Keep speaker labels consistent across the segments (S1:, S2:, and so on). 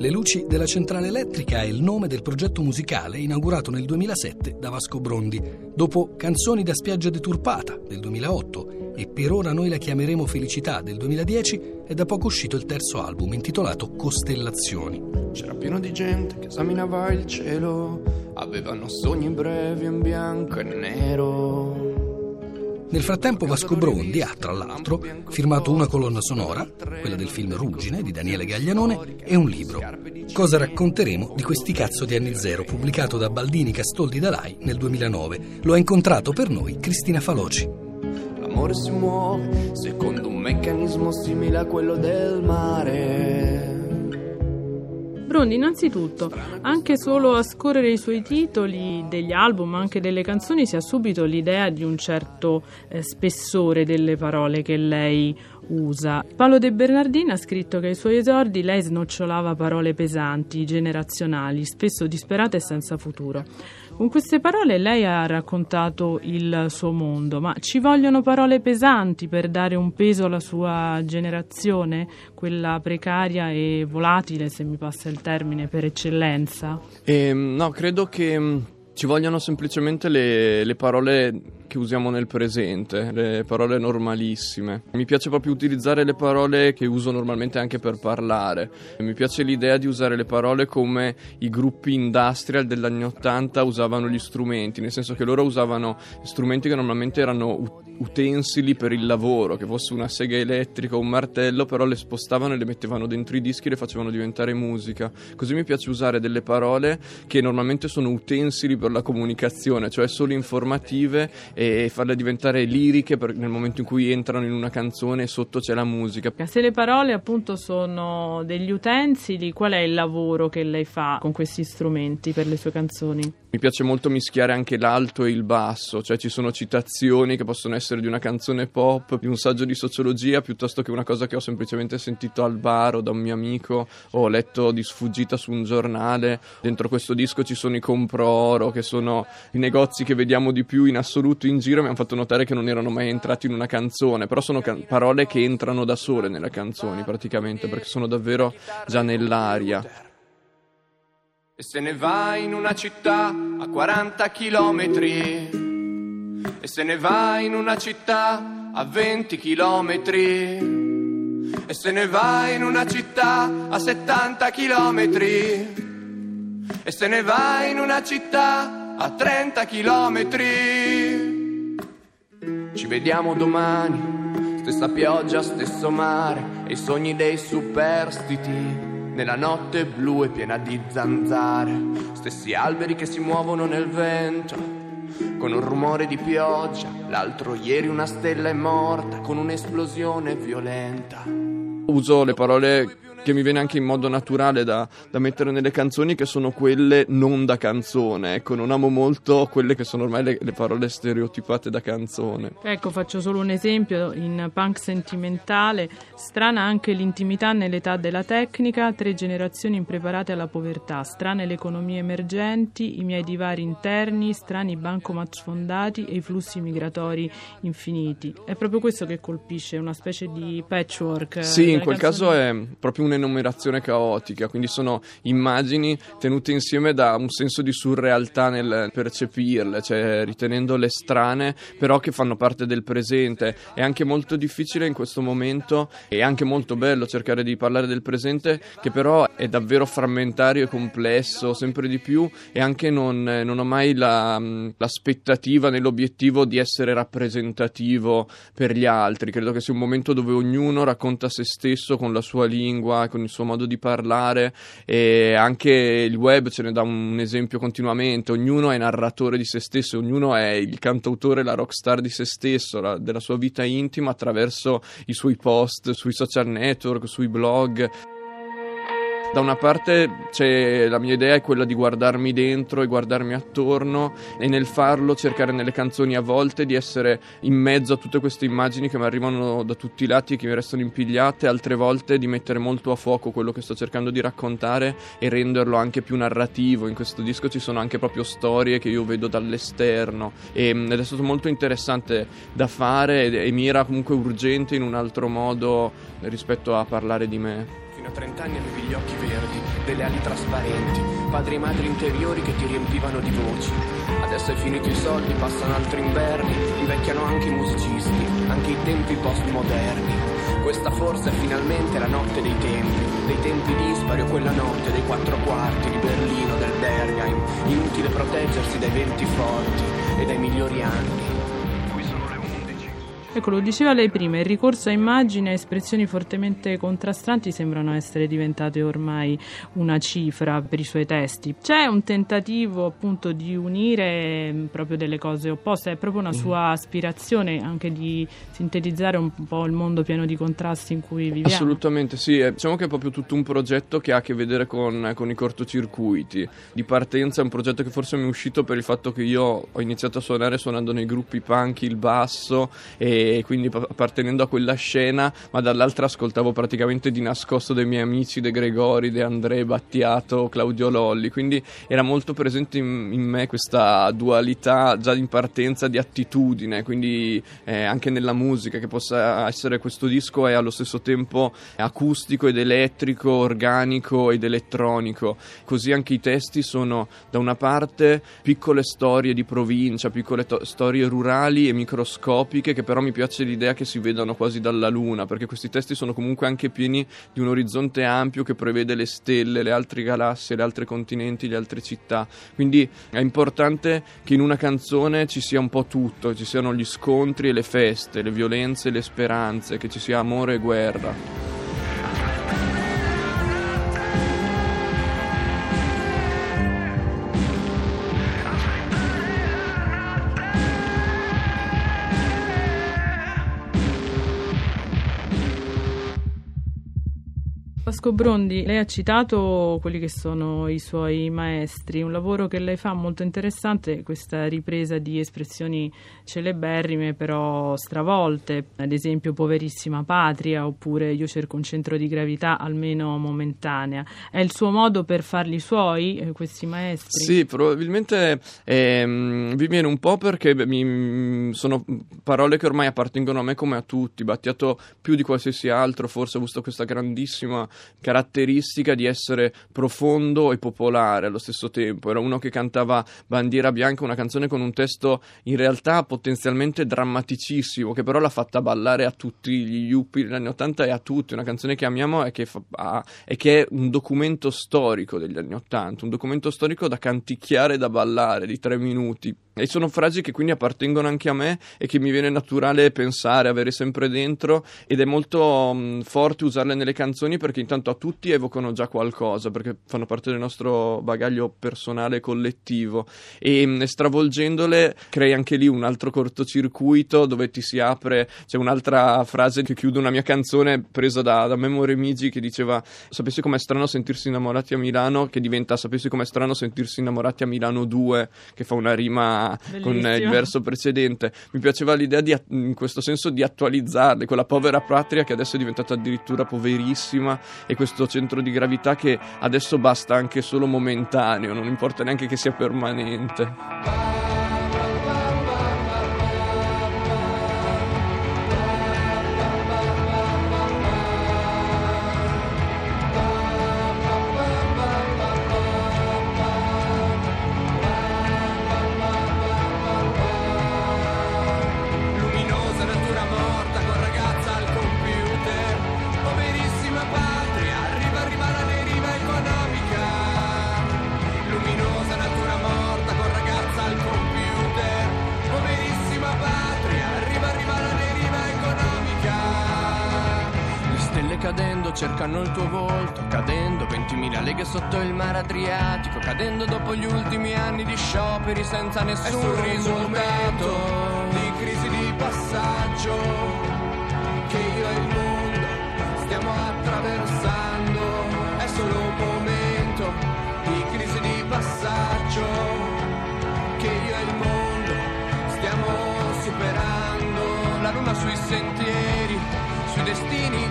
S1: Le luci della centrale elettrica è il nome del progetto musicale inaugurato nel 2007 da Vasco Brondi, dopo Canzoni da spiaggia deturpata del 2008 e Per ora noi la chiameremo Felicità del 2010 è da poco uscito il terzo album intitolato Costellazioni.
S2: C'era pieno di gente che esaminava il cielo, avevano sogni brevi in bianco e nero.
S1: Nel frattempo Vasco Brondi ha, tra l'altro, firmato una colonna sonora, quella del film Ruggine di Daniele Gaglianone, e un libro. Cosa racconteremo di questi cazzo di anni zero, pubblicato da Baldini Castoldi Dalai nel 2009. Lo ha incontrato per noi Cristina Faloci.
S2: L'amore si muove secondo un meccanismo simile a quello del mare.
S3: Brondi, innanzitutto, anche solo a scorrere i suoi titoli degli album, anche delle canzoni, si ha subito l'idea di un certo eh, spessore delle parole che lei usa. Paolo De Bernardini ha scritto che ai suoi esordi lei snocciolava parole pesanti, generazionali, spesso disperate e senza futuro. Con queste parole lei ha raccontato il suo mondo, ma ci vogliono parole pesanti per dare un peso alla sua generazione, quella precaria e volatile, se mi passa il termine, per eccellenza?
S4: Eh, no, credo che mm, ci vogliono semplicemente le, le parole che usiamo nel presente, le parole normalissime. Mi piace proprio utilizzare le parole che uso normalmente anche per parlare. Mi piace l'idea di usare le parole come i gruppi industrial degli anni Ottanta usavano gli strumenti, nel senso che loro usavano strumenti che normalmente erano utensili per il lavoro, che fosse una sega elettrica o un martello, però le spostavano e le mettevano dentro i dischi e le facevano diventare musica. Così mi piace usare delle parole che normalmente sono utensili per la comunicazione, cioè solo informative e farle diventare liriche nel momento in cui entrano in una canzone e sotto c'è la musica.
S3: Se le parole appunto sono degli utensili, qual è il lavoro che lei fa con questi strumenti per le sue canzoni?
S4: Mi piace molto mischiare anche l'alto e il basso, cioè ci sono citazioni che possono essere di una canzone pop, di un saggio di sociologia, piuttosto che una cosa che ho semplicemente sentito al bar o da un mio amico o ho letto di sfuggita su un giornale. Dentro questo disco ci sono i compro oro, che sono i negozi che vediamo di più in assoluto in giro, mi hanno fatto notare che non erano mai entrati in una canzone, però sono can- parole che entrano da sole nelle canzoni praticamente, perché sono davvero già nell'aria.
S2: E se ne va in una città a 40 chilometri. E se ne va in una città a 20 chilometri. E se ne va in una città a 70 chilometri. E se ne va in una città a 30 chilometri. Ci vediamo domani, stessa pioggia, stesso mare e i sogni dei superstiti nella notte blu e piena di zanzare, stessi alberi che si muovono nel vento, con un rumore di pioggia, l'altro ieri una stella è morta con un'esplosione violenta.
S4: Uso le parole che mi viene anche in modo naturale da, da, mettere nelle canzoni, che sono quelle non da canzone. Ecco, non amo molto quelle che sono ormai le, le, parole stereotipate da canzone.
S3: Ecco, faccio solo un esempio: in punk sentimentale, strana anche l'intimità nell'età della tecnica, tre generazioni impreparate alla povertà, strane le economie emergenti, i miei divari interni, strani bancomat sfondati e i flussi migratori infiniti. È proprio questo che colpisce, una specie di patchwork.
S4: Sì, in quel canzoni. caso è proprio un un'enumerazione caotica, quindi sono immagini tenute insieme da un senso di surrealtà nel percepirle, cioè ritenendole strane, però che fanno parte del presente. È anche molto difficile in questo momento e anche molto bello cercare di parlare del presente, che però è davvero frammentario e complesso, sempre di più, e anche non, non ho mai la, l'aspettativa nell'obiettivo di essere rappresentativo per gli altri. Credo che sia un momento dove ognuno racconta se stesso con la sua lingua con il suo modo di parlare e anche il web ce ne dà un esempio continuamente, ognuno è narratore di se stesso, ognuno è il cantautore, la rockstar di se stesso, la, della sua vita intima attraverso i suoi post sui social network, sui blog. Da una parte la mia idea è quella di guardarmi dentro e guardarmi attorno e nel farlo cercare nelle canzoni a volte di essere in mezzo a tutte queste immagini che mi arrivano da tutti i lati e che mi restano impigliate, altre volte di mettere molto a fuoco quello che sto cercando di raccontare e renderlo anche più narrativo. In questo disco ci sono anche proprio storie che io vedo dall'esterno e, ed è stato molto interessante da fare e, e mi era comunque urgente in un altro modo rispetto a parlare di me.
S2: Fino a 30 anni avevi gli occhi verdi, delle ali trasparenti, padri e madri interiori che ti riempivano di voci. Adesso è finito i soldi, passano altri inverni, invecchiano anche i musicisti, anche i tempi postmoderni. Questa forse è finalmente la notte dei tempi, dei tempi dispari o quella notte dei quattro quarti di Berlino, del Bergheim. Inutile proteggersi dai venti forti e dai migliori anni.
S3: Ecco, lo diceva lei prima, il ricorso a immagini e espressioni fortemente contrastanti sembrano essere diventate ormai una cifra per i suoi testi. C'è un tentativo appunto di unire mm, proprio delle cose opposte, è proprio una sua aspirazione anche di sintetizzare un po' il mondo pieno di contrasti in cui viviamo.
S4: Assolutamente sì, diciamo che è proprio tutto un progetto che ha a che vedere con, con i cortocircuiti. Di partenza è un progetto che forse mi è uscito per il fatto che io ho iniziato a suonare suonando nei gruppi punk il basso e quindi appartenendo a quella scena, ma dall'altra ascoltavo praticamente di nascosto dei miei amici De Gregori, De André, Battiato, Claudio Lolli, quindi era molto presente in, in me questa dualità già in partenza di attitudine, quindi eh, anche nella musica che possa essere questo disco è allo stesso tempo acustico ed elettrico, organico ed elettronico, così anche i testi sono da una parte piccole storie di provincia, piccole to- storie rurali e microscopiche che però mi mi piace l'idea che si vedano quasi dalla luna, perché questi testi sono comunque anche pieni di un orizzonte ampio che prevede le stelle, le altre galassie, le altre continenti, le altre città. Quindi è importante che in una canzone ci sia un po' tutto, ci siano gli scontri e le feste, le violenze e le speranze, che ci sia amore e guerra.
S3: Vasco Brondi, lei ha citato quelli che sono i suoi maestri, un lavoro che lei fa molto interessante, questa ripresa di espressioni celeberrime però stravolte, ad esempio Poverissima Patria oppure Io cerco un centro di gravità almeno momentanea. È il suo modo per farli suoi, eh, questi maestri?
S4: Sì, probabilmente ehm, vi viene un po' perché mi, sono parole che ormai appartengono a me come a tutti, Battiato più di qualsiasi altro, forse ha avuto questa grandissima caratteristica di essere profondo e popolare allo stesso tempo. Era uno che cantava Bandiera Bianca, una canzone con un testo in realtà potenzialmente drammaticissimo, che però l'ha fatta ballare a tutti gli yuppie degli anni Ottanta e a tutti. Una canzone che amiamo e che, fa, e che, è un documento storico degli anni Ottanta, un documento storico da canticchiare e da ballare di tre minuti e sono frasi che quindi appartengono anche a me e che mi viene naturale pensare, avere sempre dentro ed è molto mh, forte usarle nelle canzoni perché intanto a tutti evocano già qualcosa, perché fanno parte del nostro bagaglio personale e collettivo e mh, stravolgendole crei anche lì un altro cortocircuito dove ti si apre, c'è un'altra frase che chiude una mia canzone presa da, da Memo Remigi che diceva sapessi com'è strano sentirsi innamorati a Milano che diventa sapessi com'è strano sentirsi innamorati a Milano 2 che fa una rima con il verso precedente. Mi piaceva l'idea di, in questo senso di attualizzarli, quella povera patria che adesso è diventata addirittura poverissima e questo centro di gravità che adesso basta anche solo momentaneo, non importa neanche che sia permanente.
S2: Cadendo cercano il tuo volto, cadendo 20.000 leghe sotto il mare Adriatico, cadendo dopo gli ultimi anni di scioperi senza nessun risultato, di crisi di passaggio che io e il mondo stiamo attraversando, è solo un momento di crisi di passaggio che io e il mondo stiamo superando, la luna sui sentieri sui destini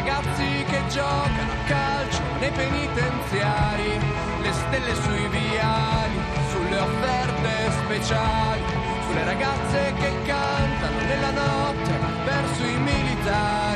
S2: ragazzi che giocano a calcio nei penitenziari, le stelle sui viali, sulle offerte speciali, sulle ragazze che cantano nella notte verso i militari.